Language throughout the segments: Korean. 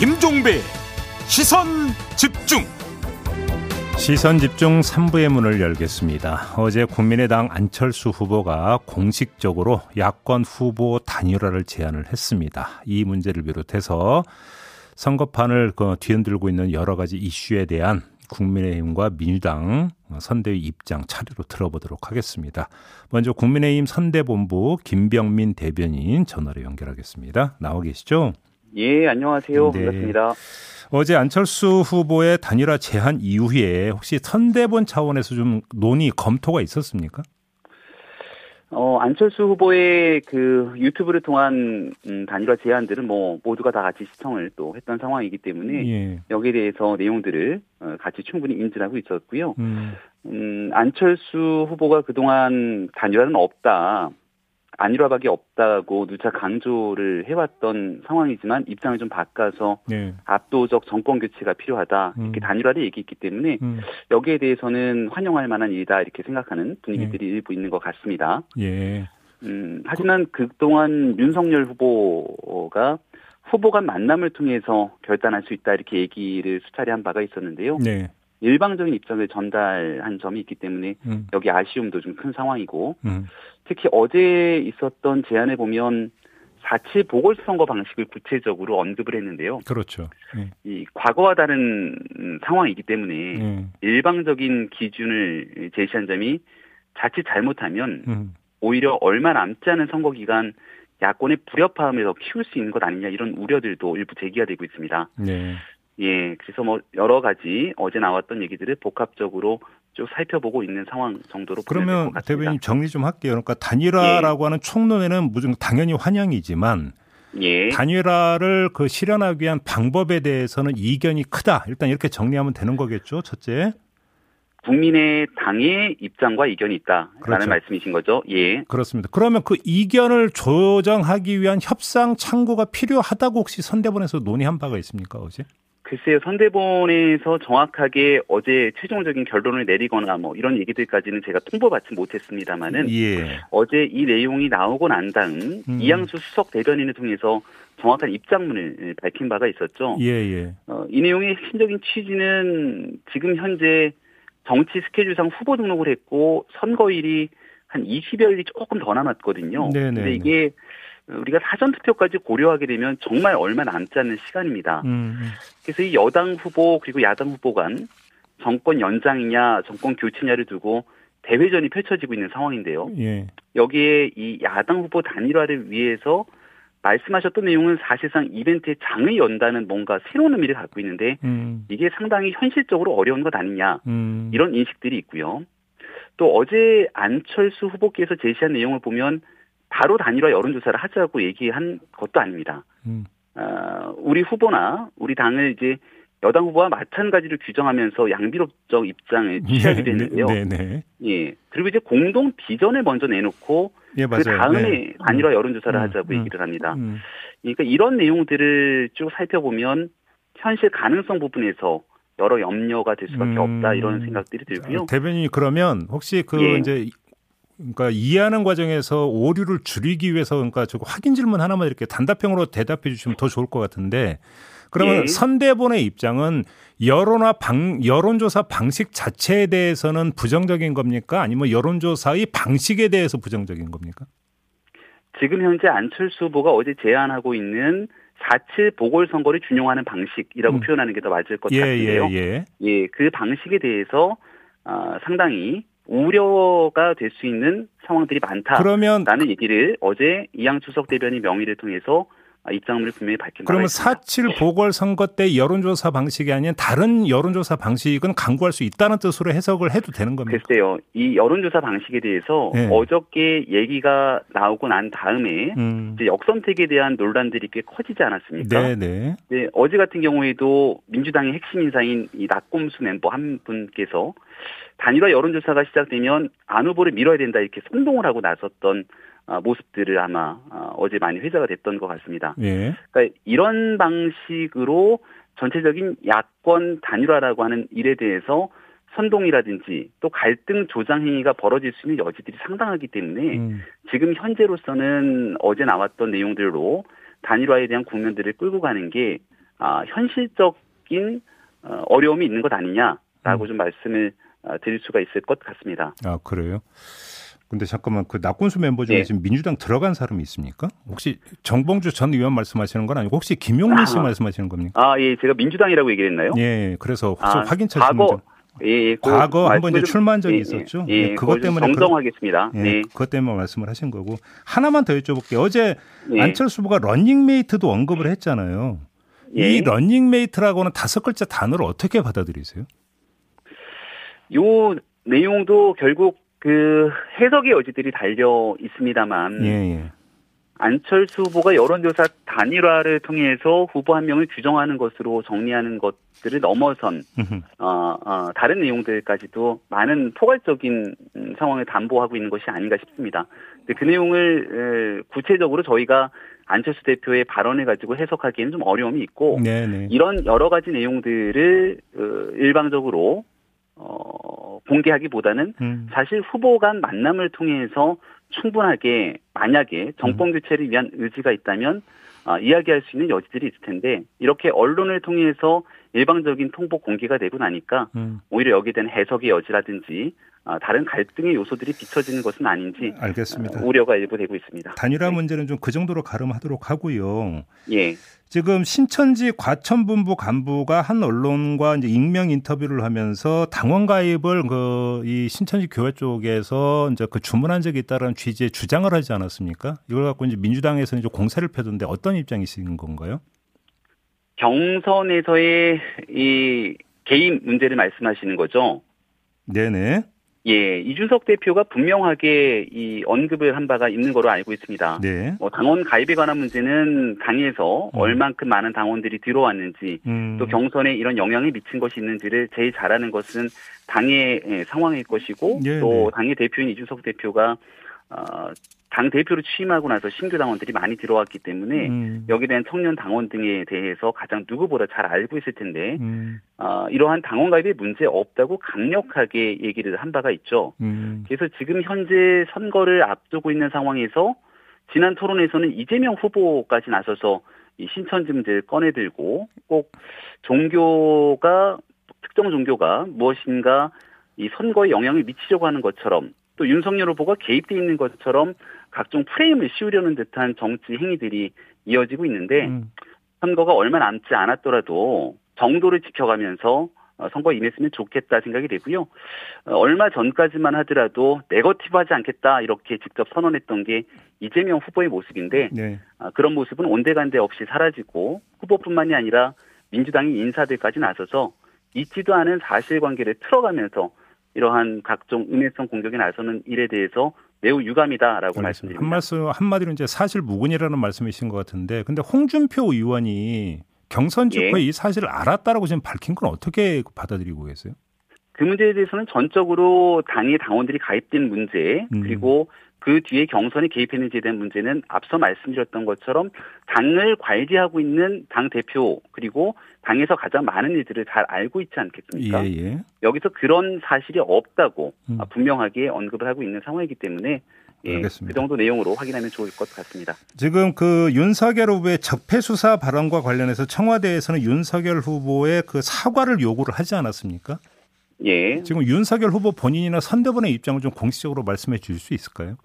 김종배 시선 집중 시선 집중 3부의 문을 열겠습니다. 어제 국민의당 안철수 후보가 공식적으로 야권 후보 단일화를 제안을 했습니다. 이 문제를 비롯해서 선거판을 그 뒤흔들고 있는 여러 가지 이슈에 대한 국민의힘과 민주당 선대위 입장 차례로 들어보도록 하겠습니다. 먼저 국민의힘 선대본부 김병민 대변인 전화로 연결하겠습니다. 나와 계시죠? 예, 안녕하세요. 네. 반갑습니다. 어제 안철수 후보의 단일화 제한 이후에 혹시 선대본 차원에서 좀 논의 검토가 있었습니까? 어, 안철수 후보의 그 유튜브를 통한 음, 단일화 제안들은 뭐 모두가 다 같이 시청을 또 했던 상황이기 때문에 예. 여기에 대해서 내용들을 어, 같이 충분히 인지를 하고 있었고요. 음. 음, 안철수 후보가 그동안 단일화는 없다. 안일화밖에 없다고 누차 강조를 해왔던 상황이지만 입장을 좀 바꿔서 네. 압도적 정권 교체가 필요하다 이렇게 음. 단일화를 얘기했기 때문에 음. 여기에 대해서는 환영할 만한 일이다 이렇게 생각하는 분위기들이 네. 일부 있는 것 같습니다. 예. 음, 하지만 그... 그동안 윤석열 후보가 후보 간 만남을 통해서 결단할 수 있다 이렇게 얘기를 수차례 한 바가 있었는데요. 네. 일방적인 입장을 전달한 점이 있기 때문에 음. 여기 아쉬움도 좀 큰 상황이고 음. 특히 어제 있었던 제안에 보면 4.7 보궐선거 방식을 구체적으로 언급을 했는데요. 그렇죠. 네. 이 과거와 다른 상황이기 때문에 네. 일방적인 기준을 제시한 점이 자칫 잘못하면 음. 오히려 얼마 남지 않은 선거 기간 야권의 불협화음을 더 키울 수 있는 것 아니냐 이런 우려들도 일부 제기가 되고 있습니다. 네. 예, 그래서 뭐 여러 가지 어제 나왔던 얘기들을 복합적으로 쭉 살펴보고 있는 상황 정도로 그러면 대변인 정리 좀 할게요. 그러니까 단일화라고 예. 하는 총론에는 무슨 당연히 환영이지만 예. 단일화를 그 실현하기 위한 방법에 대해서는 이견이 크다. 일단 이렇게 정리하면 되는 거겠죠. 첫째. 국민의 당의 입장과 이견이 있다라는 그렇죠. 말씀이신 거죠. 예. 그렇습니다. 그러면 그 이견을 조정하기 위한 협상 창구가 필요하다고 혹시 선대본에서 논의한 바가 있습니까 어제? 글쎄요, 선대본에서 정확하게 어제 최종적인 결론을 내리거나 뭐 이런 얘기들까지는 제가 통보받지 못했습니다만은 예. 어제 이 내용이 나오고 난 다음 음. 이양수 수석 대변인을 통해서 정확한 입장문을 밝힌 바가 있었죠. 예, 예. 어, 이 내용의 핵심적인 취지는 지금 현재 정치 스케줄상 후보 등록을 했고 선거일이 한 20여일이 조금 더 남았거든요. 네네. 근데 이게 우리가 사전 투표까지 고려하게 되면 정말 얼마 남지 않는 시간입니다. 음, 음. 그래서 이 여당 후보 그리고 야당 후보 간 정권 연장이냐 정권 교체냐를 두고 대회전이 펼쳐지고 있는 상황인데요. 예. 여기에 이 야당 후보 단일화를 위해서 말씀하셨던 내용은 사실상 이벤트의 장을 연다는 뭔가 새로운 의미를 갖고 있는데 음. 이게 상당히 현실적으로 어려운 것 아니냐 음. 이런 인식들이 있고요. 또 어제 안철수 후보께서 제시한 내용을 보면 바로 단일화 여론조사를 하자고 얘기한 것도 아닙니다. 음. 어, 우리 후보나 우리 당을 이제 여당 후보와 마찬가지로 규정하면서 양비론적 입장을 네, 취하게 됐는데요. 네, 네, 예. 그리고 이제 공동 비전을 먼저 내놓고 예, 그 다음에 네. 단일화 여론조사를 음, 하자고 음, 얘기를 합니다. 음. 그러니까 이런 내용들을 쭉 살펴보면 현실 가능성 부분에서 여러 염려가 될 수밖에 없다 이런 생각들이 들고요. 대변인이 그러면 혹시 그 예. 이제 그러니까 이해하는 과정에서 오류를 줄이기 위해서 그러니까 저 확인 질문 하나만 이렇게 단답형으로 대답해 주시면 더 좋을 것 같은데 그러면 예. 선대본의 입장은 여론화 방 여론조사 방식 자체에 대해서는 부정적인 겁니까? 아니면 여론조사의 방식에 대해서 부정적인 겁니까? 지금 현재 안철수 후보가 어제 제안하고 있는 4.7 보궐선거를 준용하는 방식이라고 음. 표현하는 게 더 맞을 것 예, 같은데요. 예, 예. 예, 그 방식에 대해서 어, 상당히 우려가 될 수 있는 상황들이 많다라는 그러면 얘기를 어제 이양추석 대변인 명의를 통해서 입장을 분명히 밝힌 그러면 4.7 보궐선거 때 여론조사 방식이 아닌 다른 여론조사 방식은 강구할 수 있다는 뜻으로 해석을 해도 되는 겁니까? 글쎄요. 이 여론조사 방식에 대해서 네. 어저께 얘기가 나오고 난 다음에 음. 역선택에 대한 논란들이 꽤 커지지 않았습니까? 네네. 네. 네, 어제 같은 경우에도 민주당의 핵심 인사인 이 낙곰수 멤버 한 분께서 단일화 여론조사가 시작되면 안 후보를 밀어야 된다 이렇게 선동을 하고 나섰던 어, 모습들을 아마 어, 어제 많이 회자가 됐던 것 같습니다. 예. 그러니까 이런 방식으로 전체적인 야권 단일화라고 하는 일에 대해서 선동이라든지 또 갈등 조장 행위가 벌어질 수 있는 여지들이 상당하기 때문에 음. 지금 현재로서는 어제 나왔던 내용들로 단일화에 대한 국면들을 끌고 가는 게 아, 현실적인 어, 어려움이 있는 것 아니냐라고 음. 좀 말씀을 어, 드릴 수가 있을 것 같습니다. 아 그래요? 근데 잠깐만 그 낙권수 멤버 중에 네. 지금 민주당 들어간 사람이 있습니까? 혹시 정봉주 전 의원 말씀하시는 건 아니고 혹시 김용민 씨 아. 말씀하시는 겁니까? 아 예, 제가 민주당이라고 얘기를 했나요? 예, 그래서 아, 확인 찾으면 좀. 예, 예, 과거 한번 이제 출마한 적이 예, 예. 있었죠. 예, 예, 그것 때문에 정정하겠습니다. 그, 네. 그것 때문에 말씀을 하신 거고 하나만 더 여쭤볼게요. 어제 예. 안철수 후보가 런닝메이트도 언급을 했잖아요. 이 런닝메이트라고는 다섯 글자 단어를 어떻게 받아들이세요? 요 내용도 결국 그 해석의 여지들이 달려 있습니다만 예, 예. 안철수 후보가 여론조사 단일화를 통해서 후보 한 명을 규정하는 것으로 정리하는 것들을 넘어선 어, 어, 다른 내용들까지도 많은 포괄적인 상황을 담보하고 있는 것이 아닌가 싶습니다. 근데 그 내용을 구체적으로 저희가 안철수 대표의 발언을 가지고 해석하기에는 좀 어려움이 있고 네네. 네. 이런 여러 가지 내용들을 어, 일방적으로 어, 공개하기보다는 음. 사실 후보 간 만남을 통해서 충분하게 만약에 정권 음. 교체를 위한 의지가 있다면 어, 이야기할 수 있는 여지들이 있을 텐데 이렇게 언론을 통해서 일방적인 통보 공개가 되고 나니까 음. 오히려 여기에 대한 해석의 여지라든지 어, 다른 갈등의 요소들이 비춰지는 것은 아닌지 알겠습니다. 어, 우려가 일부 되고 있습니다. 단일화 네. 문제는 좀 그 정도로 가름하도록 하고요. 예. 지금 신천지 과천본부 간부가 한 언론과 이제 익명 인터뷰를 하면서 당원 가입을 그 이 신천지 교회 쪽에서 이제 그 주문한 적이 있다는 취지의 주장을 하지 않았습니까? 이걸 갖고 이제 민주당에서는 이제 공세를 펴던데 어떤 입장이신 건가요? 경선에서의 이 개인 문제를 말씀하시는 거죠? 네네. 예, 이준석 대표가 분명하게 이 언급을 한 바가 있는 거로 알고 있습니다. 네. 뭐 당원 가입에 관한 문제는 당에서 음. 얼만큼 많은 당원들이 들어왔는지 음. 또 경선에 이런 영향이 미친 것이 있는지를 제일 잘 아는 것은 당의 예, 상황일 것이고 네, 또 네. 당의 대표인 이준석 대표가 어, 당 대표로 취임하고 나서 신규 당원들이 많이 들어왔기 때문에 음. 여기에 대한 청년 당원 등에 대해서 가장 누구보다 잘 알고 있을 텐데 음. 어, 이러한 당원 가입에 문제 없다고 강력하게 얘기를 한 바가 있죠. 음. 그래서 지금 현재 선거를 앞두고 있는 상황에서 지난 토론에서는 이재명 후보까지 나서서 이 신천지 문제를 꺼내들고 꼭 종교가 특정 종교가 무엇인가 이 선거에 영향을 미치려고 하는 것처럼 또 윤석열 후보가 개입돼 있는 것처럼 각종 프레임을 씌우려는 듯한 정치 행위들이 이어지고 있는데 음. 선거가 얼마 남지 않았더라도 정도를 지켜가면서 어, 선거에 임했으면 좋겠다 생각이 되고요. 어, 얼마 전까지만 하더라도 네거티브하지 않겠다 이렇게 직접 선언했던 게 이재명 후보의 모습인데 네. 아, 그런 모습은 온데간데 없이 사라지고 후보뿐만이 아니라 민주당의 인사들까지 나서서 있지도 않은 사실관계를 틀어가면서 이러한 각종 음해성 공격에 나서는 일에 대해서 매우 유감이다라고 말씀드립니다. 한 말씀 한마디로 이제 사실 무근이라는 말씀이신 것 같은데, 근데 홍준표 의원이 경선 직후에 예. 이 사실을 알았다라고 지금 밝힌 건 어떻게 받아들이고 계세요? 그 문제에 대해서는 전적으로 당의 당원들이 가입된 문제 음. 그리고 그 뒤에 경선에 개입했는지에 대한 문제는 앞서 말씀드렸던 것처럼 당을 관리하고 있는 당 대표 그리고 당에서 가장 많은 일들을 잘 알고 있지 않겠습니까? 예, 예. 여기서 그런 사실이 없다고 음. 분명하게 언급을 하고 있는 상황이기 때문에 예, 알겠습니다. 그 정도 내용으로 확인하면 좋을 것 같습니다. 지금 그 윤석열 후보의 적폐 수사 발언과 관련해서 청와대에서는 윤석열 후보의 그 사과를 요구를 하지 않았습니까? 예. 지금 윤석열 후보 본인이나 선대본의 입장을 좀 공식적으로 말씀해 주실 수 있을까요?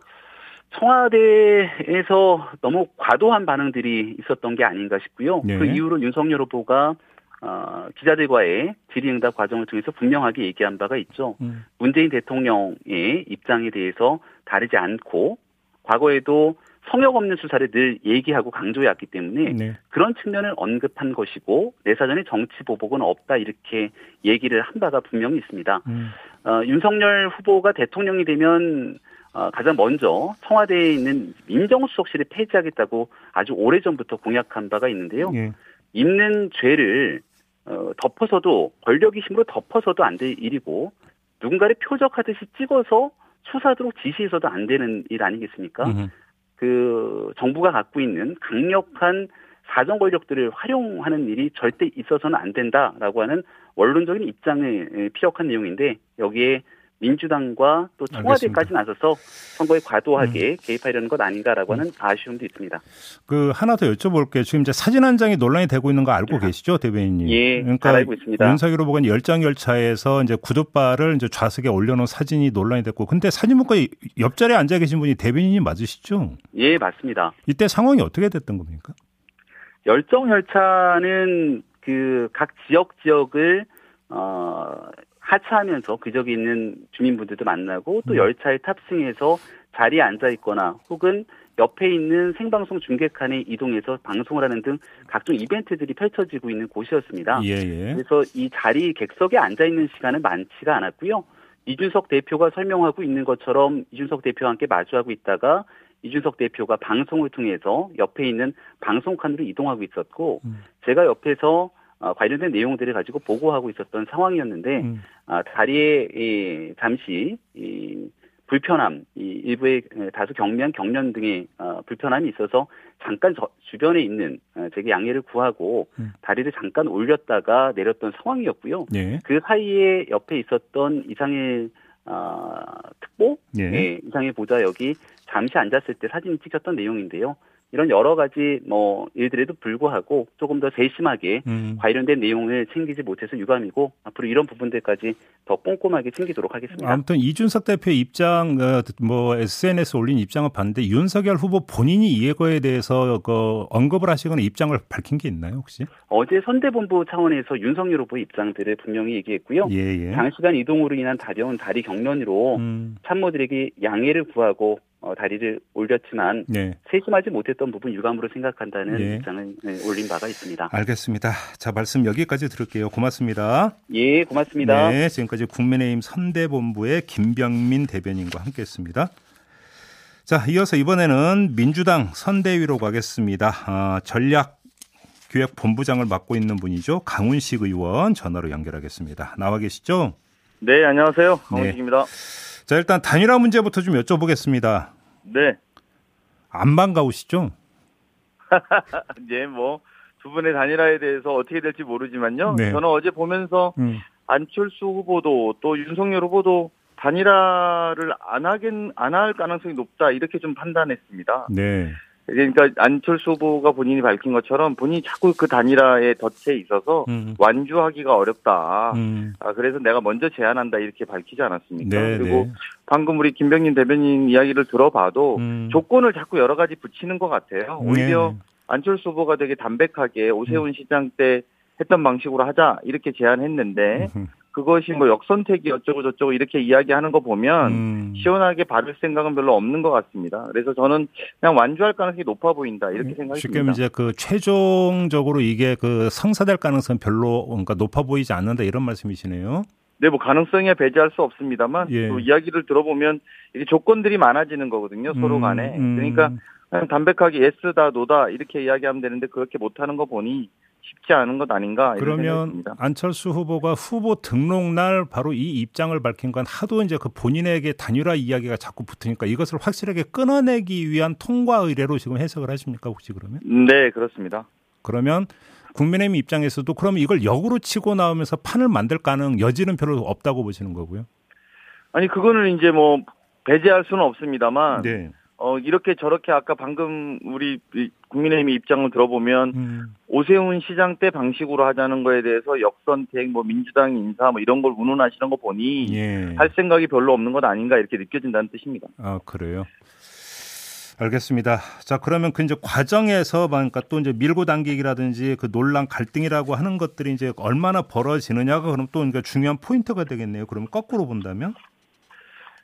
청와대에서 너무 과도한 반응들이 있었던 게 아닌가 싶고요. 네. 그 이후로 윤석열 후보가 어, 기자들과의 질의응답 과정을 통해서 분명하게 얘기한 바가 있죠. 음. 문재인 대통령의 입장에 대해서 다르지 않고 과거에도 성역 없는 수사를 늘 얘기하고 강조해왔기 때문에 네. 그런 측면을 언급한 것이고 내 사전에 정치 보복은 없다 이렇게 얘기를 한 바가 분명히 있습니다. 음. 어, 윤석열 후보가 대통령이 되면 어, 가장 먼저 청와대에 있는 민정수석실을 폐지하겠다고 아주 오래전부터 공약한 바가 있는데요. 예. 있는 죄를 어, 덮어서도 권력의 힘으로 덮어서도 안 될 일이고 누군가를 표적하듯이 찍어서 수사하도록 지시해서도 안 되는 일 아니겠습니까? 음흠. 그 정부가 갖고 있는 강력한 사정 권력들을 활용하는 일이 절대 있어서는 안 된다라고 하는 원론적인 입장을 피력한 내용인데 여기에 민주당과 또 청와대까지 나서서 선거에 과도하게 음. 개입하려는 것 아닌가라고 하는 음. 아쉬움도 있습니다. 그 하나 더 여쭤볼게요. 지금 이제 사진 한 장이 논란이 되고 있는 거 알고 계시죠, 대변인님? 예, 그러니까 알고 있습니다. 윤석열 후보가 열장 열차에서 이제 구두발을 이제 좌석에 올려놓은 사진이 논란이 됐고, 근데 사진문과 옆자리에 앉아 계신 분이 대변인이 맞으시죠? 예, 맞습니다. 이때 상황이 어떻게 됐던 겁니까? 열정 열차는 그 각 지역 지역을 어 하차하면서 그 지역에 있는 주민분들도 만나고 또 음. 열차에 탑승해서 자리에 앉아 있거나 혹은 옆에 있는 생방송 중계칸에 이동해서 방송을 하는 등 각종 이벤트들이 펼쳐지고 있는 곳이었습니다. 예, 예. 그래서 이 자리 객석에 앉아 있는 시간은 많지가 않았고요. 이준석 대표가 설명하고 있는 것처럼 이준석 대표와 함께 마주하고 있다가 이준석 대표가 방송을 통해서 옆에 있는 방송칸으로 이동하고 있었고 음. 제가 옆에서 어, 관련된 내용들을 가지고 보고하고 있었던 상황이었는데 음. 아, 다리에 이, 잠시 이, 불편함, 이 일부의 다소 경미한 경련 등의 어, 불편함이 있어서 잠깐 저, 주변에 있는 어, 제게 양해를 구하고 음. 다리를 잠깐 올렸다가 내렸던 상황이었고요. 예. 그 사이에 옆에 있었던 이상의 어, 특보, 예. 예, 이상의 보좌역이 잠시 앉았을 때 사진이 찍혔던 내용인데요. 이런 여러 가지 뭐 일들에도 불구하고 조금 더 세심하게 음. 관련된 내용을 챙기지 못해서 유감이고 앞으로 이런 부분들까지 더 꼼꼼하게 챙기도록 하겠습니다. 아무튼 이준석 대표 입장 어, 뭐 SNS 올린 입장을 봤는데 윤석열 후보 본인이 이거에 대해서 그 언급을 하시거나 입장을 밝힌 게 있나요 혹시? 어제 선대본부 차원에서 윤석열 후보 입장들을 분명히 얘기했고요. 예, 예. 장시간 이동으로 인한 다려운 다리 경련으로 음. 참모들에게 양해를 구하고 어, 다리를 올렸지만 네. 세심하지 못했던 부분 유감으로 생각한다는 네. 입장을 네, 올린 바가 있습니다. 알겠습니다. 자 말씀 여기까지 들을게요. 고맙습니다. 예, 고맙습니다. 네, 지금까지 국민의힘 선대본부의 김병민 대변인과 함께했습니다. 자, 이어서 이번에는 민주당 선대위로 가겠습니다. 아, 전략 기획 본부장을 맡고 있는 분이죠. 강훈식 의원 전화로 연결하겠습니다. 나와 계시죠? 네, 안녕하세요. 강훈식입니다. 네. 자, 일단 단일화 문제부터 좀 여쭤보겠습니다. 네. 안 반가우시죠? 이제 뭐두 분의 단일화에 대해서 어떻게 될지 모르지만요. 네. 저는 어제 보면서 음. 안철수 후보도 또 윤석열 후보도 단일화를 안 하긴 안 할 가능성이 높다 이렇게 좀 판단했습니다. 네. 그러니까 안철수 후보가 본인이 밝힌 것처럼 본인이 자꾸 그 단일화에 덫에 있어서 음. 완주하기가 어렵다. 음. 아, 그래서 내가 먼저 제안한다 이렇게 밝히지 않았습니까? 네, 그리고 네. 방금 우리 김병민 대변인 이야기를 들어봐도 음. 조건을 자꾸 여러 가지 붙이는 것 같아요. 네. 오히려 네. 안철수 후보가 되게 담백하게 오세훈 음. 시장 때 했던 방식으로 하자 이렇게 제안했는데 그것이 뭐 역선택이 어쩌고 저쩌고 이렇게 이야기하는 거 보면 음. 시원하게 받을 생각은 별로 없는 것 같습니다. 그래서 저는 그냥 완주할 가능성이 높아 보인다 이렇게 음, 생각이 쉽게 듭니다. 이제 그 최종적으로 이게 그 성사될 가능성 별로 그러니까 높아 보이지 않는다 이런 말씀이시네요. 네, 뭐 가능성에 배제할 수 없습니다만 예. 또 이야기를 들어보면 이게 조건들이 많아지는 거거든요 서로 음, 간에. 음, 그러니까 그냥 담백하게 예스다 노다 이렇게 이야기하면 되는데 그렇게 못하는 거 보니 쉽지 않은 것 아닌가 그러면 안철수 후보가 후보 등록 날 바로 이 입장을 밝힌 건 하도 이제 그 본인에게 단일화 이야기가 자꾸 붙으니까 이것을 확실하게 끊어내기 위한 통과 의뢰로 지금 해석을 하십니까 혹시 그러면? 네 그렇습니다. 그러면 국민의힘 입장에서도 그러면 이걸 역으로 치고 나오면서 판을 만들 가능 여지는 별로 없다고 보시는 거고요? 아니 그거는 이제 뭐 배제할 수는 없습니다만. 네. 어, 이렇게 저렇게 아까 방금 우리 국민의힘 입장을 들어보면 음. 오세훈 시장 때 방식으로 하자는 거에 대해서 역선택, 뭐 민주당 인사 뭐 이런 걸 운운하시는 거 보니 예. 할 생각이 별로 없는 것 아닌가 이렇게 느껴진다는 뜻입니다. 아, 그래요? 알겠습니다. 자, 그러면 그 이제 과정에서 그러니까 또 이제 밀고 당기기라든지 그 논란 갈등이라고 하는 것들이 이제 얼마나 벌어지느냐가 그럼 또 그러니까 중요한 포인트가 되겠네요. 그러면 거꾸로 본다면?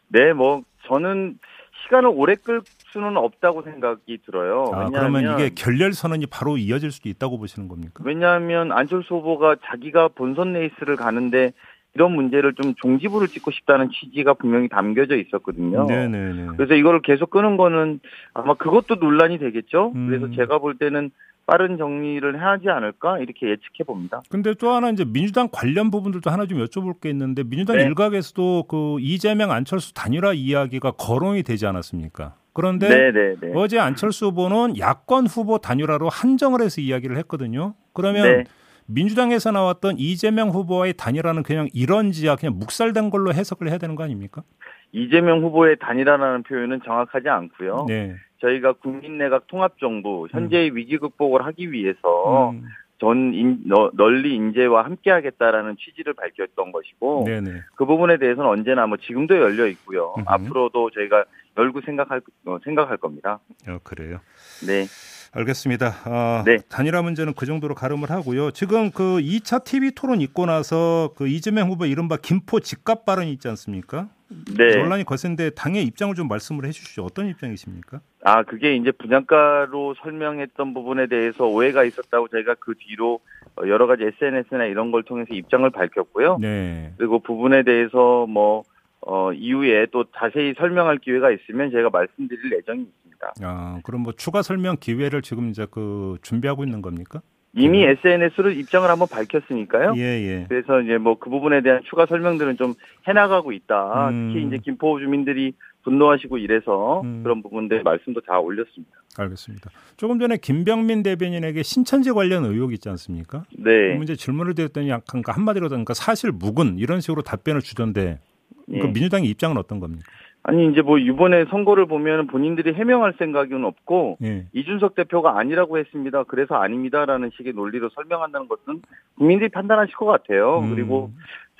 네, 뭐 저는 시간을 오래 끌 수는 없다고 생각이 들어요. 아, 그러면 이게 결렬 선언이 바로 이어질 수도 있다고 보시는 겁니까? 왜냐하면 안철수 후보가 자기가 본선 레이스를 가는데 이런 문제를 좀 종지부를 찍고 싶다는 취지가 분명히 담겨져 있었거든요. 네네네. 그래서 이걸 계속 끄는 거는 아마 그것도 논란이 되겠죠. 음. 그래서 제가 볼 때는 빠른 정리를 하지 않을까 이렇게 예측해 봅니다. 근데 또 하나 이제 민주당 관련 부분들도 하나 좀 여쭤볼 게 있는데 민주당 네. 일각에서도 그 이재명 안철수 단일화 이야기가 거론이 되지 않았습니까? 그런데 네네네. 네, 네. 어제 안철수 후보는 야권 후보 단일화로 한정을 해서 이야기를 했거든요. 그러면 네. 민주당에서 나왔던 이재명 후보와의 단일화는 그냥 이런지야 그냥 묵살된 걸로 해석을 해야 되는 거 아닙니까? 이재명 후보의 단일화라는 표현은 정확하지 않고요. 네. 저희가 국민내각 통합정부 현재의 음. 위기 극복을 하기 위해서 음. 전 인, 널리 인재와 함께하겠다라는 취지를 밝혔던 것이고 네네. 그 부분에 대해서는 언제나 뭐 지금도 열려 있고요. 음흠. 앞으로도 저희가 열고 생각할 어, 생각할 겁니다. 어, 그래요. 네. 알겠습니다. 어, 네. 단일화 문제는 그 정도로 가름을 하고요. 지금 그 2차 TV 토론 있고 나서 그 이재명 후보 이른바 김포 집값 발언이 있지 않습니까? 네. 논란이 거센데 당의 입장을 좀 말씀을 해 주시죠. 어떤 입장이십니까? 아, 그게 이제 분양가로 설명했던 부분에 대해서 오해가 있었다고 저희가 그 뒤로 여러 가지 SNS나 이런 걸 통해서 입장을 밝혔고요. 네. 그리고 부분에 대해서 뭐 어, 이후에 또 자세히 설명할 기회가 있으면 제가 말씀드릴 예정이 있습니다. 아, 그럼 뭐 추가 설명 기회를 지금 이제 그 준비하고 있는 겁니까? 이미 네. SNS로 입장을 한번 밝혔으니까요. 예, 예. 그래서 이제 뭐 그 부분에 대한 추가 설명들은 좀 해나가고 있다. 음. 특히 이제 김포 주민들이 분노하시고 이래서 음. 그런 부분들 말씀도 다 올렸습니다. 알겠습니다. 조금 전에 김병민 대변인에게 신천지 관련 의혹이 있지 않습니까? 네. 그 문제 질문을 드렸더니 약간 그 한마디로 그러니까 사실 묵은 이런 식으로 답변을 주던데 그 예. 민주당의 입장은 어떤 겁니까? 아니 이제 뭐 이번에 선거를 보면 본인들이 해명할 생각은 없고 예. 이준석 대표가 아니라고 했습니다. 그래서 아닙니다라는 식의 논리로 설명한다는 것은 국민들이 판단하실 것 같아요. 음. 그리고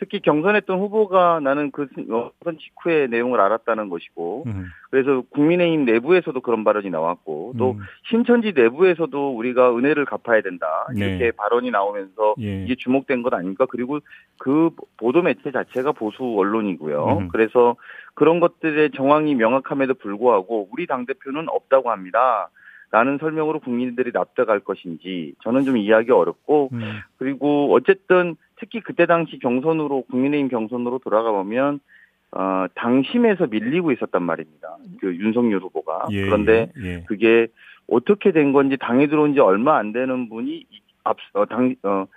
특히 경선했던 후보가 나는 그선 직후에 내용을 알았다는 것이고 음. 그래서 국민의힘 내부에서도 그런 발언이 나왔고 또 음. 신천지 내부에서도 우리가 은혜를 갚아야 된다 이렇게 네. 발언이 나오면서 예. 이게 주목된 것 아닙니까? 그리고 그 보도 매체 자체가 보수 언론이고요. 음. 그래서 그런 것들의 정황이 명확함에도 불구하고 우리 당 대표는 없다고 합니다. 라는 설명으로 국민들이 납득할 것인지 저는 좀 이해하기 어렵고 음. 그리고 어쨌든 특히 그때 당시 경선으로 국민의힘 경선으로 돌아가 보면 어 당심에서 밀리고 있었단 말입니다. 그 윤석열 후보가 예, 그런데 예. 그게 어떻게 된 건지 당에 들어온 지 얼마 안 되는 분이 앞당어 어,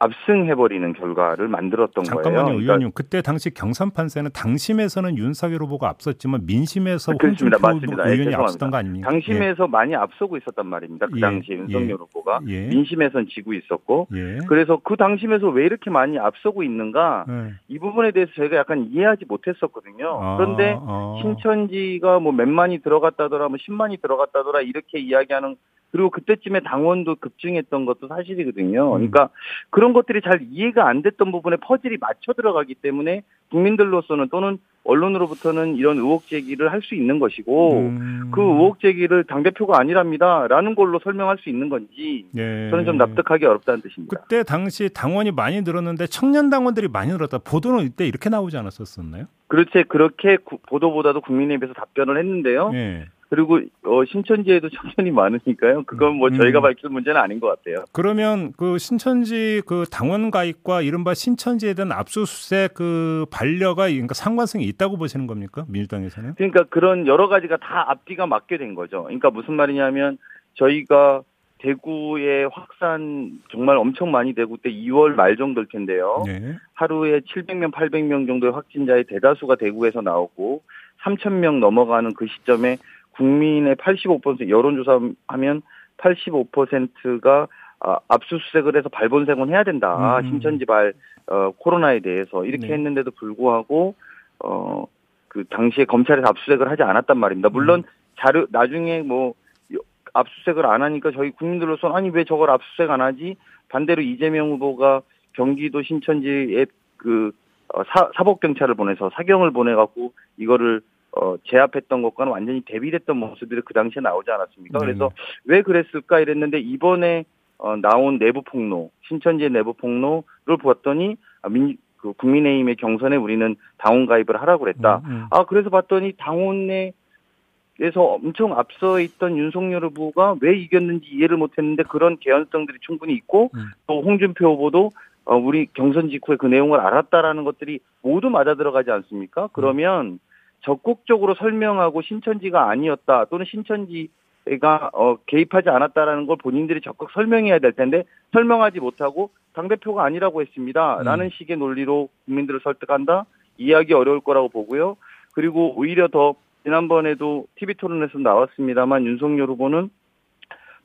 압승해버리는 결과를 만들었던 잠깐만요, 거예요. 잠깐만요, 의원님. 그때 당시 경선 판세는 당심에서는 윤석열 후보가 앞섰지만 민심에서 홍준표 의원이 예, 앞섰던 거 아닙니까? 당심에서 예. 많이 앞서고 있었단 말입니다. 그 예, 당시 예, 윤석열 후보가 예. 민심에선 지고 있었고 예. 그래서 그 당심에서 왜 이렇게 많이 앞서고 있는가 이 부분에 대해서 저희가 약간 이해하지 못했었거든요. 아, 그런데 아. 신천지가 뭐 몇만이 들어갔다더라, 뭐 10만이 들어갔다더라 이렇게 이야기하는 그리고 그때쯤에 당원도 급증했던 것도 사실이거든요. 음. 그러니까 그런 것들이 잘 이해가 안 됐던 부분에 퍼즐이 맞춰 들어가기 때문에 국민들로서는 또는 언론으로부터는 이런 의혹 제기를 할 수 있는 것이고 음. 그 의혹 제기를 당 대표가 아니랍니다라는 걸로 설명할 수 있는 건지 예. 저는 좀 납득하기 어렵다는 뜻입니다. 그때 당시 당원이 많이 늘었는데 청년 당원들이 많이 늘었다. 보도는 이때 이렇게 나오지 않았었나요? 그렇지 그렇게 보도보다도 국민의힘에서 답변을 했는데요. 예. 그리고 어, 신천지에도 청년이 많으니까요. 그건 뭐 저희가 음. 밝힐 문제는 아닌 것 같아요. 그러면 그 신천지 그 당원 가입과 이른바 신천지에 대한 압수수색 그 반려가 그러니까 상관성이 있다고 보시는 겁니까? 민주당에서는? 그러니까 그런 여러 가지가 다 앞뒤가 맞게 된 거죠. 그러니까 무슨 말이냐면 저희가 대구의 확산 정말 엄청 많이 되고 때 2월 말 정도일 텐데요. 네. 하루에 700명, 800명 정도의 확진자의 대다수가 대구에서 나오고 3,000명 넘어가는 그 시점에 국민의 85% 여론조사하면 85%가 아, 압수수색을 해서 발본색은 해야 된다. 음. 신천지발 어, 코로나에 대해서 이렇게 네. 했는데도 불구하고 어, 그 당시에 검찰에서 압수수색을 하지 않았단 말입니다. 물론 음. 자료 나중에 뭐 압수수색을 안 하니까 저희 국민들로서는 아니 왜 저걸 압수수색 안 하지? 반대로 이재명 후보가 경기도 신천지에 그 어, 사, 사복경찰을 보내서 사경을 보내갖고 이거를 어, 제압했던 것과는 완전히 대비됐던 모습들이 그 당시에 나오지 않았습니까? 네. 그래서 왜 그랬을까 이랬는데 이번에 어, 나온 내부 폭로, 신천지의 내부 폭로를 보았더니 아, 민, 그 국민의힘의 경선에 우리는 당원 가입을 하라고 그랬다. 음, 음. 아 그래서 봤더니 당원에 그래서 엄청 앞서 있던 윤석열 후보가 왜 이겼는지 이해를 못했는데 그런 개연성들이 충분히 있고 음. 또 홍준표 후보도 어, 우리 경선 직후에 그 내용을 알았다라는 것들이 모두 맞아 들어가지 않습니까? 그러면 적극적으로 설명하고 신천지가 아니었다 또는 신천지가 어, 개입하지 않았다라는 걸 본인들이 적극 설명해야 될 텐데 설명하지 못하고 당 대표가 아니라고 했습니다라는 음. 식의 논리로 국민들을 설득한다 이해하기 어려울 거라고 보고요. 그리고 오히려 더 지난번에도 TV 토론에서 나왔습니다만 윤석열 후보는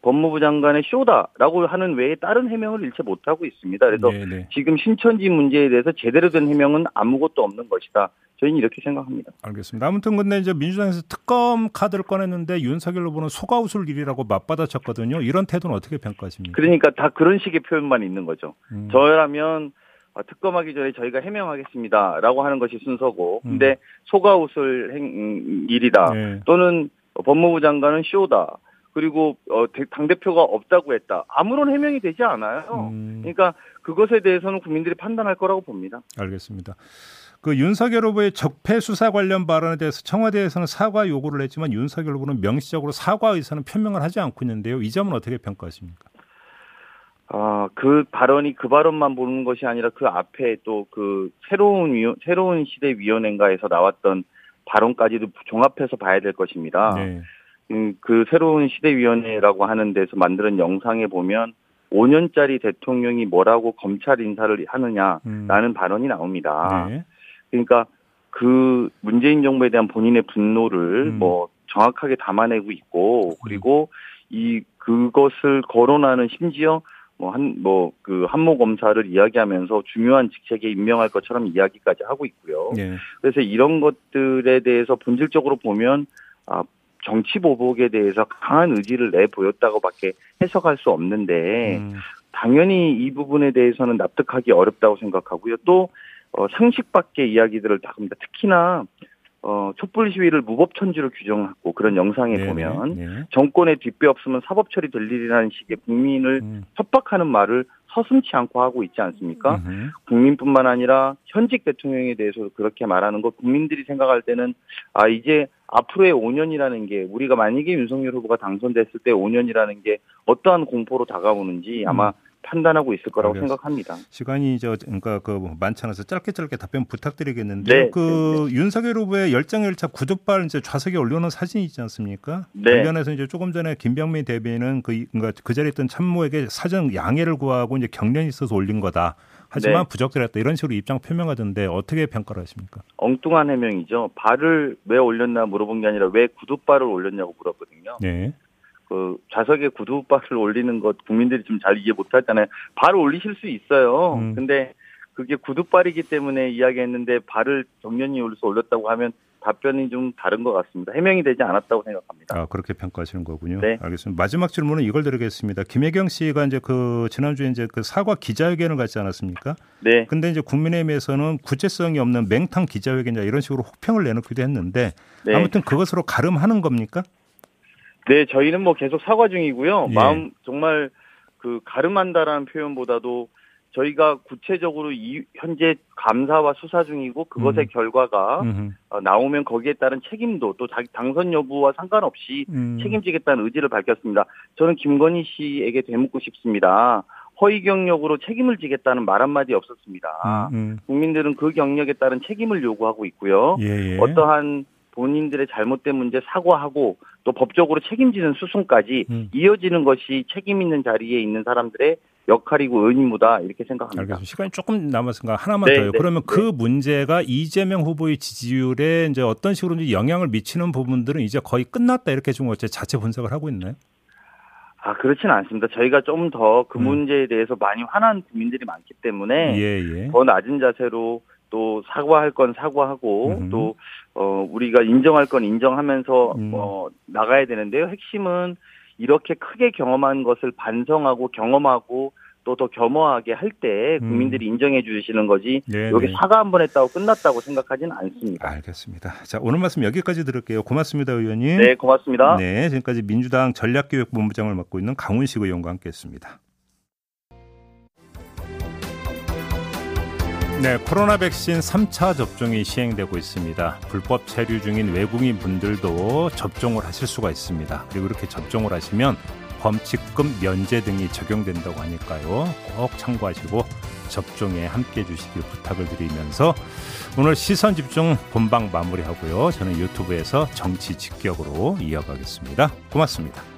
법무부 장관의 쇼다라고 하는 외에 다른 해명을 일체 못하고 있습니다. 그래서 네네. 네. 지금 신천지 문제에 대해서 제대로 된 해명은 아무것도 없는 것이다. 저희는 이렇게 생각합니다. 알겠습니다. 아무튼 근데 이제 민주당에서 특검 카드를 꺼냈는데 윤석열 후보는 속아웃을 일이라고 맞받아쳤거든요. 이런 태도는 어떻게 평가하십니까? 그러니까 다 그런 식의 표현만 있는 거죠. 음. 저라면 아, 특검하기 전에 저희가 해명하겠습니다라고 하는 것이 순서고, 음. 근데 속아웃을 행, 음, 일이다 네. 또는 법무부 장관은 쇼다. 그리고 어, 당 대표가 없다고 했다. 아무런 해명이 되지 않아요. 음. 그러니까 그것에 대해서는 국민들이 판단할 거라고 봅니다. 알겠습니다. 그 윤석열 후보의 적폐 수사 관련 발언에 대해서 청와대에서는 사과 요구를 했지만 윤석열 후보는 명시적으로 사과 의사는 표명을 하지 않고 있는데요. 이 점은 어떻게 평가하십니까? 아, 그 발언이 그 발언만 보는 것이 아니라 그 앞에 또 그 새로운 위원, 새로운 시대 위원회인가에서 나왔던 발언까지도 종합해서 봐야 될 것입니다. 네. 음, 그 새로운 시대 위원회라고 하는 데서 만드는 영상에 보면 5년짜리 대통령이 뭐라고 검찰 인사를 하느냐라는 음. 발언이 나옵니다. 네. 그러니까 그 문재인 정부에 대한 본인의 분노를 음. 뭐 정확하게 담아내고 있고 그리고 이 그것을 거론하는 심지어 뭐 한 뭐 그 한모 검사를 이야기하면서 중요한 직책에 임명할 것처럼 이야기까지 하고 있고요. 네. 그래서 이런 것들에 대해서 본질적으로 보면 아 정치 보복에 대해서 강한 의지를 내 보였다고밖에 해석할 수 없는데 음. 당연히 이 부분에 대해서는 납득하기 어렵다고 생각하고요. 또 어, 상식 밖의 이야기들을 다 합니다. 특히나 어, 촛불 시위를 무법천지로 규정하고 그런 영상에 네네, 보면 네. 정권의 뒷배 없으면 사법 처리 될 일이라는 식의 국민을 음. 협박하는 말을 서슴치 않고 하고 있지 않습니까? 음흠. 국민뿐만 아니라 현직 대통령에 대해서 그렇게 말하는 것 국민들이 생각할 때는 아 이제 앞으로의 5년이라는 게 우리가 만약에 윤석열 후보가 당선됐을 때 5년이라는 게 어떠한 공포로 다가오는지 아마 음. 판단하고 있을 거라고 알겠습니다. 생각합니다. 시간이 저 그러니까 그 많지 않아서 짧게 짧게 답변 부탁드리겠는데 네. 그 네, 네. 윤석열 후보의 열정 열차 구두발 이제 좌석에 올려놓은 사진이 있지 않습니까? 네. 관련해서 이제 조금 전에 김병민 대변인은 그 그러니까 그 자리에 있던 참모에게 사전 양해를 구하고 이제 경련이 있어서 올린 거다. 하지만 네. 부적절했다 이런 식으로 입장 표명하던데 어떻게 평가를 하십니까? 엉뚱한 해명이죠. 발을 왜 올렸나 물어본 게 아니라 왜 구두발을 올렸냐고 물었거든요. 네. 그 좌석에 구두발을 올리는 것 국민들이 좀 잘 이해 못하잖아요. 발을 올리실 수 있어요. 음. 근데 그게 구두발이기 때문에 이야기했는데 발을 정면이 올려서 올렸다고 하면 답변이 좀 다른 것 같습니다. 해명이 되지 않았다고 생각합니다. 아 그렇게 평가하시는 거군요. 네. 알겠습니다. 마지막 질문은 이걸 드리겠습니다. 김혜경 씨가 이제 그 지난주에 이제 그 사과 기자회견을 갖지 않았습니까? 네. 근데 이제 국민의힘에서는 구체성이 없는 맹탕 기자회견이다 이런 식으로 혹평을 내놓기도 했는데 네. 아무튼 그것으로 가름하는 겁니까? 네, 저희는 뭐 계속 사과 중이고요. 예. 마음 정말 그 가름한다라는 표현보다도 저희가 구체적으로 이 현재 감사와 수사 중이고 그것의 음. 결과가 어, 나오면 거기에 따른 책임도 또 자기 당선 여부와 상관없이 음. 책임지겠다는 의지를 밝혔습니다. 저는 김건희 씨에게 되묻고 싶습니다. 허위 경력으로 책임을 지겠다는 말 한마디 없었습니다. 음, 음. 국민들은 그 경력에 따른 책임을 요구하고 있고요. 예, 예. 어떠한 본인들의 잘못된 문제 사과하고 또 법적으로 책임지는 수순까지 음. 이어지는 것이 책임 있는 자리에 있는 사람들의 역할이고 의무다 이렇게 생각합니다. 알겠습니다. 시간이 조금 남았으니까 하나만 네, 더요. 네, 그러면 네. 그 문제가 이재명 후보의 지지율에 이제 어떤 식으로 영향을 미치는 부분들은 이제 거의 끝났다 이렇게 좀 어째 자체 분석을 하고 있나요? 아 그렇지는 않습니다. 저희가 좀 더그 음. 문제에 대해서 많이 화난 국민들이 많기 때문에 예, 예. 더 낮은 자세로 또 사과할 건 사과하고 음. 또 어, 우리가 인정할 건 인정하면서 음. 어, 나가야 되는데요. 핵심은 이렇게 크게 경험한 것을 반성하고 경험하고 또 더 겸허하게 할때 음. 국민들이 음. 인정해 주시는 거지 네네. 여기 네. 사과 한 번 했다고 끝났다고 생각하지는 않습니다. 알겠습니다. 자 오늘 말씀 여기까지 들을게요. 고맙습니다, 의원님. 네, 고맙습니다. 네, 지금까지 민주당 전략기획본부장을 맡고 있는 강훈식 의원과 함께했습니다. 네, 코로나 백신 3차 접종이 시행되고 있습니다. 불법 체류 중인 외국인 분들도 접종을 하실 수가 있습니다. 그리고 이렇게 접종을 하시면 범칙금 면제 등이 적용된다고 하니까요. 꼭 참고하시고 접종에 함께 해 주시길 부탁을 드리면서 오늘 시선 집중 본방 마무리하고요. 저는 유튜브에서 정치 직격으로 이어가겠습니다. 고맙습니다.